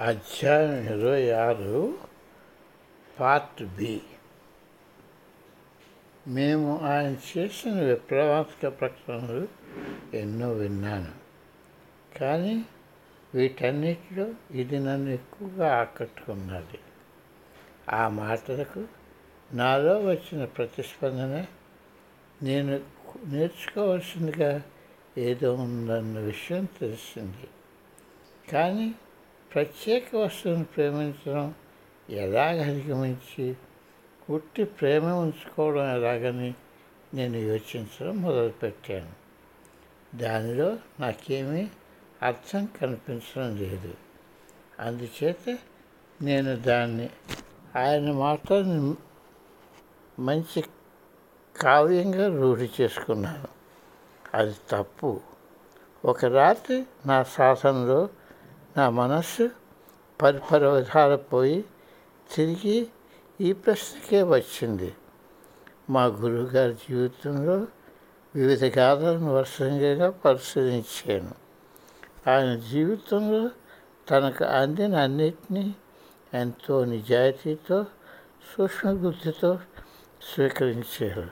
అధ్యాయం ఇరవై ఆరు పార్ట్ బి. మేము ఆయన చేసిన విప్లవాత్మక ప్రకటనలు ఎన్నో విన్నాను. కానీ వీటన్నిటిలో ఇది నన్ను ఎక్కువగా ఆకట్టుకున్నది. ఆ మాటలకు నాలో వచ్చిన ప్రతిస్పందన నేను నేర్చుకోవాల్సిందిగా ఏదో ఉందన్న విషయం తెలిసింది. కానీ ప్రత్యేక వస్తువును ప్రేమించడం ఎలాగ అధిగమించి పుట్టి ప్రేమ ఉంచుకోవడం ఎలాగని నేను యోచించడం మొదలుపెట్టాను. దానిలో నాకేమీ అర్థం కనిపించడం లేదు. అందుచేత నేను దాన్ని ఆయన మాటని మంచి కావ్యంగా రూఢి చేసుకున్నాను. అది తప్పు. ఒక రాత్రి నా సాధనలో నా మనస్సు పరిపర పోయి తిరిగి ఈ ప్రశ్నకే వచ్చింది. మా గురువుగారి జీవితంలో వివిధ గాథలను వరుసంగా పరిశీలించాను. ఆయన జీవితంలో తనకు అందిన అన్నిటినీ ఎంతో నిజాయితీతో సూక్ష్మబుద్ధితో స్వీకరించారు.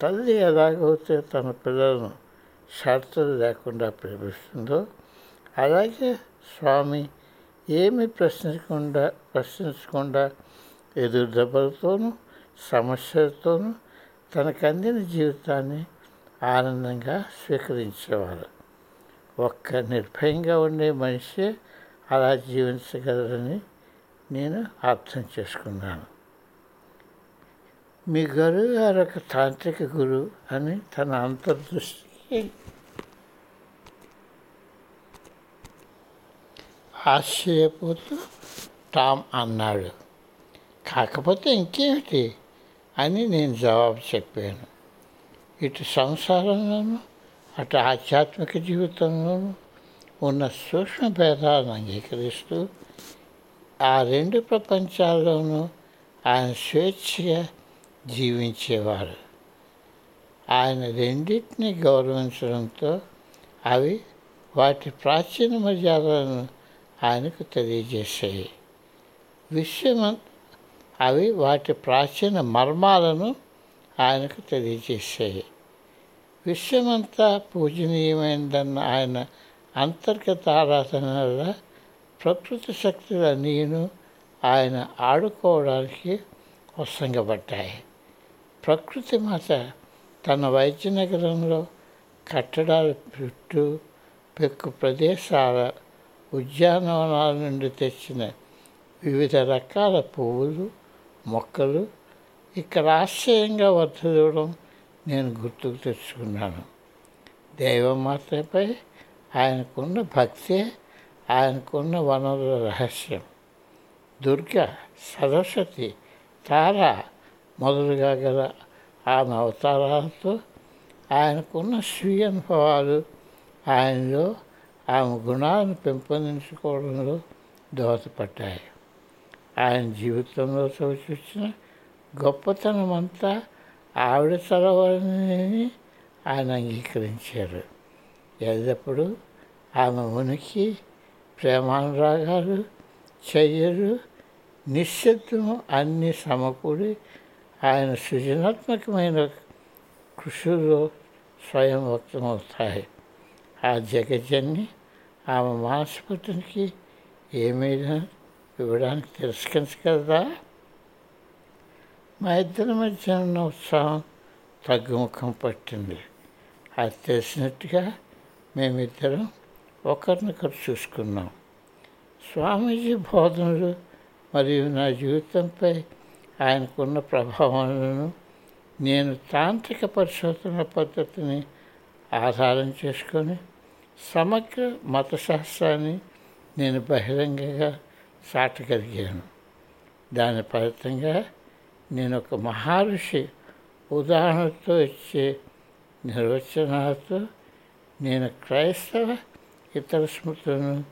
తల్లి ఎలాగైతే తన పిల్లలను షరతులు లేకుండా ప్రేమిస్తుందో అలాగే స్వామి ఏమి ప్రశ్నించకుండా ప్రశ్నించకుండా ఎదురు దెబ్బలతోనూ సమస్యలతోనూ తనకు అందిన జీవితాన్ని ఆనందంగా స్వీకరించేవారు. ఒక్క నిర్భయంగా ఉండే మనిషే అలా జీవించగలరని నేను అర్థం చేసుకున్నాను. మీ గారు గారు ఒక తాంత్రిక గురువు అని తన అంతర్దృష్టికి ఆశ్చర్యపోతూ టామ్ అన్నాడు. కాకపోతే ఇంకేమిటి అని నేను జవాబు చెప్పాను. ఇటు సంసారంలోనూ అటు ఆధ్యాత్మిక జీవితంలోనూ ఉన్న సూక్ష్మ భేదాలను అంగీకరిస్తూ ఆ రెండు ప్రపంచాల్లోనూ ఆయన స్వేచ్ఛగా జీవించేవారు. ఆయన రెండింటిని గౌరవించడంతో అవి వాటి ప్రాచీన మర్యాదలను ఆయనకు తెలియజేశాయి విశ్వమ అవి వాటి ప్రాచీన మర్మాలను ఆయనకు తెలియజేశాయి విశ్వమంతా పూజనీయమైందన్న ఆయన అంతర్గత ఆరాధన వల్ల ప్రకృతి శక్తులన్నీను ఆయన ఆడుకోవడానికి వసంగబడ్డాయి ప్రకృతి మాత తన వైద్య నగరంలో కట్టడాల చుట్టూ పెక్కు ప్రదేశాల ఉద్యానవనాల నుండి తెచ్చిన వివిధ రకాల పువ్వులు మొక్కలు ఇక్కడ ఆశ్చర్యంగా వర్ధదవడం నేను గుర్తుకు తెచ్చుకున్నాను. దైవమాతపై ఆయనకున్న భక్తే ఆయనకున్న వనరుల రహస్యం. దుర్గ సరస్వతి తార మొదలుగా గల ఆమె అవతారాలతో ఆయనకున్న స్వీయ అనుభవాలు ఆయనలో ఆమె గుణాలను పెంపొందించుకోవడంలో దోహదపడ్డాయి. ఆయన జీవితంలో చవిచూసిన గొప్పతనం అంతా ఆవిడ చదవాలని ఆయన అంగీకరించారు. ఎల్లప్పుడూ ఆమె ఉనికి ప్రేమానురాగాలు చర్యలు నిశ్శబ్దం అన్నీ సమకూడి ఆయన సృజనాత్మకమైన కృషిలో స్వయం వ్యక్తమవుతాయి ఆ జగజన్ని ఆమె మానసపతికి ఏమైనా ఇవ్వడానికి తిరస్కరించగలదా మా ఇద్దరి మధ్య ఉన్న ఉత్సాహం తగ్గుముఖం పట్టింది. అది తెలిసినట్టుగా మేమిద్దరం ఒకరినొకరు చూసుకున్నాం. స్వామీజీ బోధనలు మరియు నా జీవితంపై ఆయనకున్న ప్రభావాలను నేను తాంత్రిక పరిశోధన పద్ధతిని ఆధారం చేసుకొని సమగ్ర మతశాస్త్రాన్ని నేను బహిరంగంగా చాటగలిగాను. దాని ఫలితంగా నేను ఒక మహర్షి ఉదాహరణతో ఇచ్చే నిర్వచనాలతో నేను క్రైస్తవ ఇతర స్మృతులను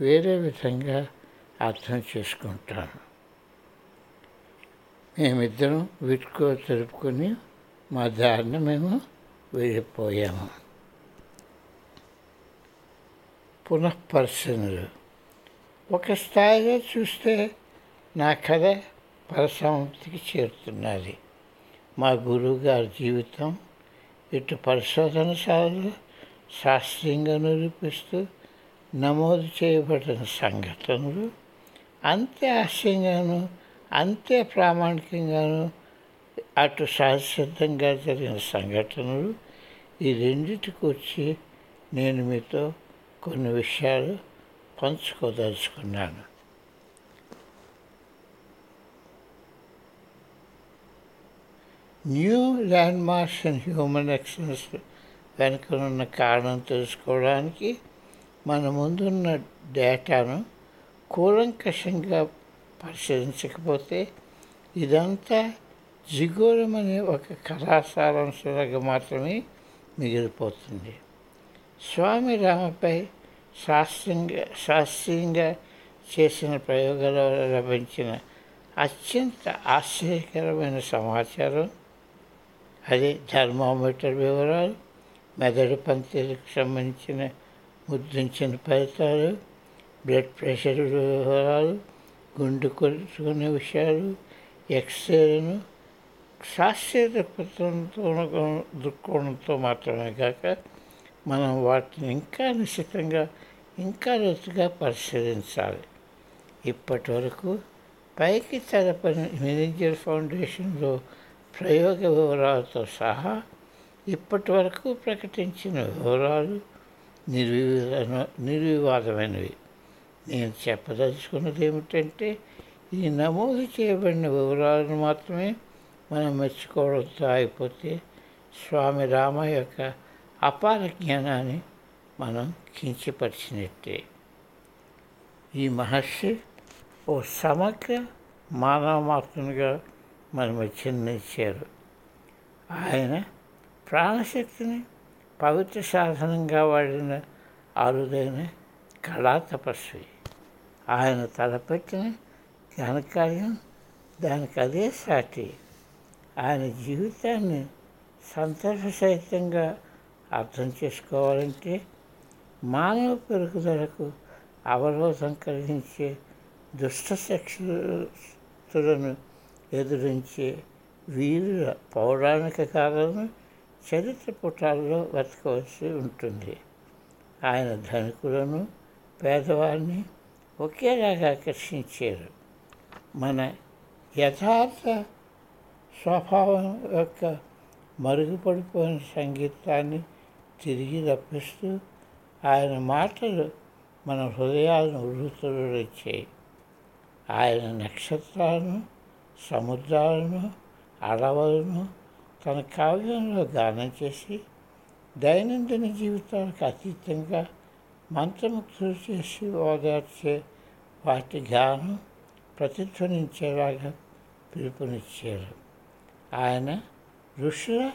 వేరే విధంగా అర్థం చేసుకుంటాను. మేమిద్దరం వీటికో తెలుపుకొని మా దారిని మేము వెళ్ళిపోయాము. పునఃపరిశీలనలు ఒక స్థాయిగా చూస్తే నా కథ పరసమాప్తికి చేరుతున్నది. మా గురువు గారి జీవితం ఇటు పరిశోధన శాస్త్రీయంగా నిరూపిస్తూ నమోదు చేయబడిన సంఘటనలు అంతే హాస్యంగాను అంతే ప్రామాణికంగాను అటు సహసిద్ధంగా జరిగిన సంఘటనలు ఈ రెండింటికి వచ్చి నేను మీతో కొన్ని విషయాలు పంచుకోదలుచుకున్నాను. New landmarks and human excellence వెనుక ఉన్న కారణం తెలుసుకోవడానికి మన ముందున్న డేటాను కూలంకషంగా పరిశీలించకపోతే ఇదంతా జిగోరం అనే ఒక కళాసారాంశంలాగా మాత్రమే మిగిలిపోతుంది. స్వామి రామపై శాస్త్రంగా శాస్త్రీయంగా చేసిన ప్రయోగాల వల్ల లభించిన అత్యంత ఆశ్చర్యకరమైన సమాచారం. అదే థర్మామీటర్ వివరాలు మెదడు పంక్తికి సంబంధించిన ముద్రించిన ఫలితాలు బ్లడ్ ప్రెషర్ వివరాలు గుండు కొలుచుకునే విషయాలు ఎక్స్రేలను శాస్త్రీయ దృక్పథంతో దృక్కోణంతో మాత్రమే కాక మనం వాటిని ఇంకా నిశ్చితంగా ఇంకా లోతుగా పరిశీలించాలి. ఇప్పటి వరకు పైకి తెరపని మేనేజర్ ఫౌండేషన్లో ప్రయోగ వివరాలతో సహా ఇప్పటి వరకు ప్రకటించిన వివరాలు నిర్వివాద నిర్వివాదమైనవి. నేను చెప్పదలుచుకున్నది ఏమిటంటే ఈ నమోదు చేయబడిన వివరాలను మాత్రమే మనం మెచ్చుకోవడంతో అయిపోతే స్వామి రామ యొక్క అపార జ్ఞానాన్ని మనం కించపరిచినట్టే. ఈ మహర్షి ఓ సమగ్ర మానవ మాతృనిగా మన మధ్య నిలిచారు ఆయన ప్రాణశక్తిని పవిత్ర సాధనంగా వాడిన అరుదైన కళా తపస్వి. ఆయన తలపెట్టిన ఘనకార్యం దానికి అదే సాటి. ఆయన జీవితాన్ని సందర్భసహితంగా అర్థం చేసుకోవాలంటే మానవ పెరుగుదలకు అవరోధం కలిగించే దుష్ట శక్తులను ఎదురించే వీరుల పౌరాణిక కాలను చరిత్ర పుటాల్లో వెతకవలసి ఉంటుంది. ఆయన ధనికులను పేదవారిని ఒకేలాగా ఆకర్షించారు. మన యథార్థ స్వభావం యొక్క మరుగుపడిపోయిన సంగీతాన్ని తిరిగి రప్పిస్తూ ఆయన మాటలు మన హృదయాలను వృతులొచ్చాయి ఆయన నక్షత్రాలను సముద్రాలను అడవులను తన కావ్యంలో గానం చేసి దైనందిన జీవితాలకు అతీతంగా మంత్రముక్తులు చేసి ఓదార్చే వాటి గానం ప్రతిధ్వనించేలాగా పిలుపునిచ్చారు. ఆయన ఋషుల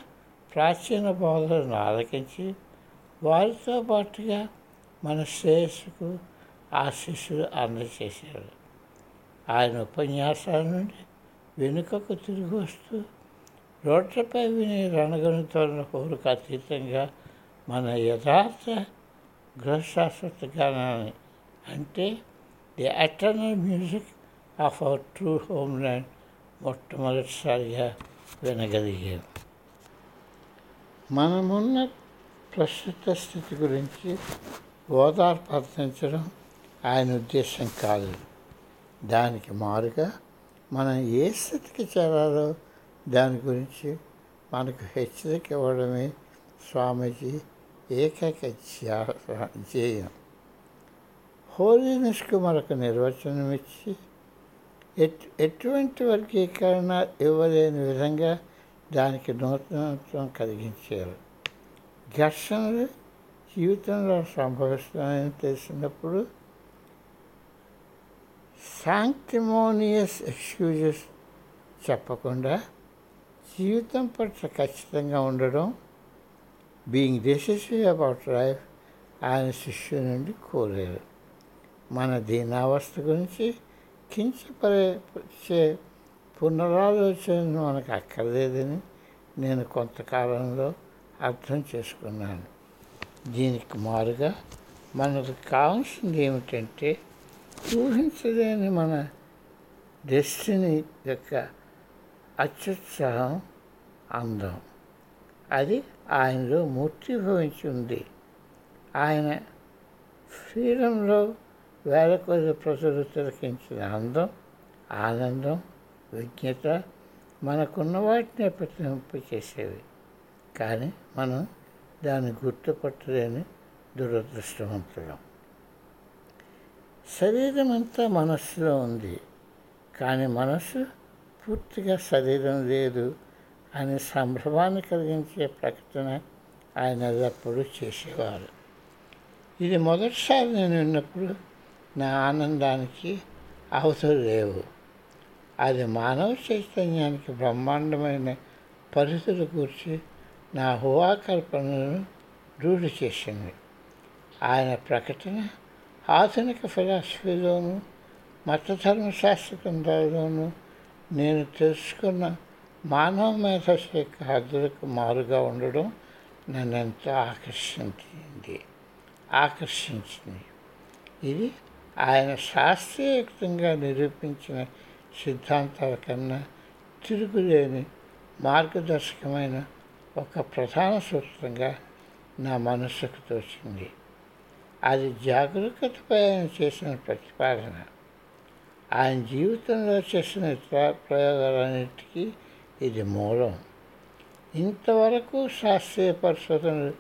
ప్రాచీన బోధలను ఆలకించి వారితో పాటుగా మన శ్రేయస్సుకు ఆశీస్సులు అందజేశారు. ఆయన ఉపన్యాసాల నుండి వెనుకకు తిరిగి వస్తూ రోడ్లపై వినే రణగణితోన్న కోరిక అతీతంగా మన యథార్థ గృహశాశ్వత గానాన్ని అంటే the eternal music of our true homeland మొట్టమొదటిసారిగా వినగలిగాం. మనమున్న ప్రస్తుత స్థితి గురించి ఓదార్పు అర్థించడం ఆయన ఉద్దేశం కాదు. దానికి మారుగా మనం ఏ స్థితికి చేరాలో దాని గురించి మనకు హెచ్చరిక ఇవ్వడమే స్వామీజీ ఏకైక ధ్యేయం. హోలీనెస్కు మరొక నిర్వచనం ఇచ్చి ఎట్ ఎటువంటి వర్గీకరణ ఇవ్వలేని విధంగా దానికి నూతనత్వం కలిగించారు. ఘర్షణలు జీవితంలో సంభవిస్తున్నాయని తెలిసినప్పుడు శాంక్టిమోనియస్ ఎక్స్క్యూజెస్ చెప్పకుండా జీవితం పట్ల ఖచ్చితంగా ఉండడం బీయింగ్ డెసిసివ్ అబౌట్ లైఫ్ ఆయన శిష్యు నుండి కోరారు. మన దీనావస్థ గురించి కించపరిచే పునరాలోచన మనకు అక్కర్లేదని నేను కొంతకాలంలో అర్థం చేసుకున్నాను. దీనికి మారుగా మనకు కావాల్సింది ఏమిటంటే ఊహించలేని మన డెస్టినీ యొక్క అత్యుత్సాహం అందం. అది ఆయనలో మూర్తిభవించి ఉంది. ఆయన ఫ్రీడంలో వేల కొద్ది ప్రజలు తిలకించిన అందం ఆనందం విజ్ఞత మనకున్న వాటినే ప్రతింపచేసేవి కానీ మనం దాన్ని గుర్తుపట్టలేని దురదృష్టవంతులం. శరీరం అంతా మనస్సులో ఉంది. కానీ మనస్సు పూర్తిగా శరీరం లేదు అని సంభ్రమాన్ని కలిగించే ప్రకటన ఆయన ఎల్లప్పుడూ చేసేవారు. ఇది మొదటిసారి నేను విన్నప్పుడు నా ఆనందానికి అవసరం లేవు. అది మానవ చైతన్యానికి బ్రహ్మాండమైన పరిస్థితులు కూర్చి నా హువాకల్పనను రూఢి చేసింది. ఆయన ప్రకటన ఆధునిక ఫిలాసఫీలోనూ మతధర్మ ధర్మశాస్త్ర గ్రంథాల్లోనూ నేను తెలుసుకున్న మానవ మేధస్సు యొక్క హద్దులకు మారుగా ఉండడం నన్ను ఎంతో ఆకర్షించింది. ఆకర్షించింది. ఇది ఆయన శాస్త్రీయుక్తంగా నిరూపించిన సిద్ధాంతాల కన్నా తిరుగులేని మార్గదర్శకమైన ఒక ప్రధాన సూత్రంగా నా మనస్సుకు తోచింది. అది జాగరూకతపై ఆయన చేసిన ప్రతిపాదన. ఆయన జీవితంలో చేసిన ఇతర ప్రయోగాలన్నిటికీ ఇది మూలం. ఇంతవరకు శాస్త్రీయ పరిశోధనలు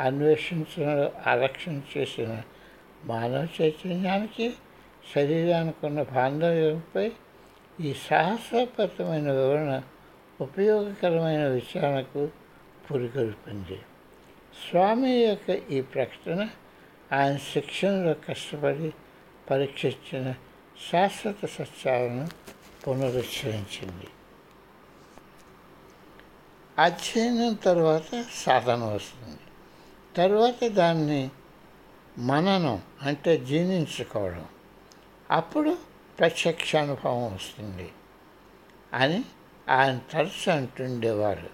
అన్వేషించడంలో అలక్ష్యం చేసిన మానవ చైతన్యానికి శరీరానికి ఉన్న బాంధవ్యంపై ఈ సాహసోపేతమైన వివరణ ఉపయోగకరమైన విచారణకు పురికొల్పింది. స్వామి యొక్క ఈ ప్రకటన ఆయన శిక్షణలో కష్టపడి పరీక్షించిన శాశ్వత సత్యాలను పునరుచ్చరించింది. అధ్యయనం తర్వాత సాధన వస్తుంది. తర్వాత దాన్ని మననం అంటే జీర్ణించుకోవడం. అప్పుడు ప్రత్యక్ష అనుభవం వస్తుంది. అని ఆయన తరచు అంటుండేవారు.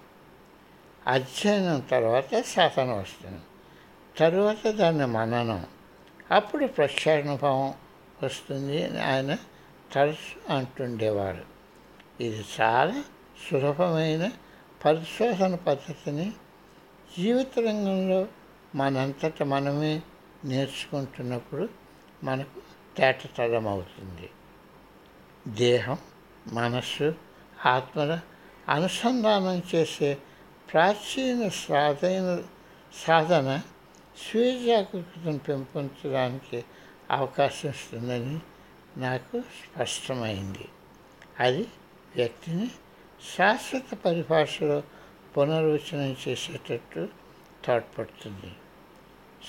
అధ్యయనం తర్వాత సాధన వస్తుంది. తరువాత దాన్ని మననం. అప్పుడు ప్రత్యానుభవం వస్తుంది అని ఆయన తరచు అంటుండేవారు. ఇది చాలా సులభమైన పరిశోధన పద్ధతిని జీవిత రంగంలో మనంతట మనమే నేర్చుకుంటున్నప్పుడు మనకు తేటతలం అవుతుంది దేహం మనస్సు ఆత్మల అనుసంధానం చేసే ప్రాచీన సాధన సాధన స్వీయ జాగరూకతను పెంపొందడానికి అవకాశం ఇస్తుందని నాకు స్పష్టమైంది. అది వ్యక్తిని శాశ్వత పరిభాషలో పునర్వచనం చేసేటట్టు తోడ్పడుతుంది.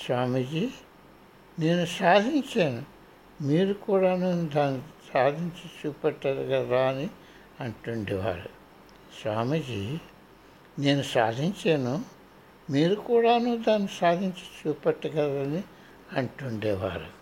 స్వామీజీ నేను సాధించాను. మీరు కూడాను దాని సాధించి చూపెట్టారు కదా అని అంటుండేవారు స్వామీజీ నేను సాధించాను మీరు కూడాను దాన్ని సాధించి చూపెట్టగలరని అంటుండేవారు.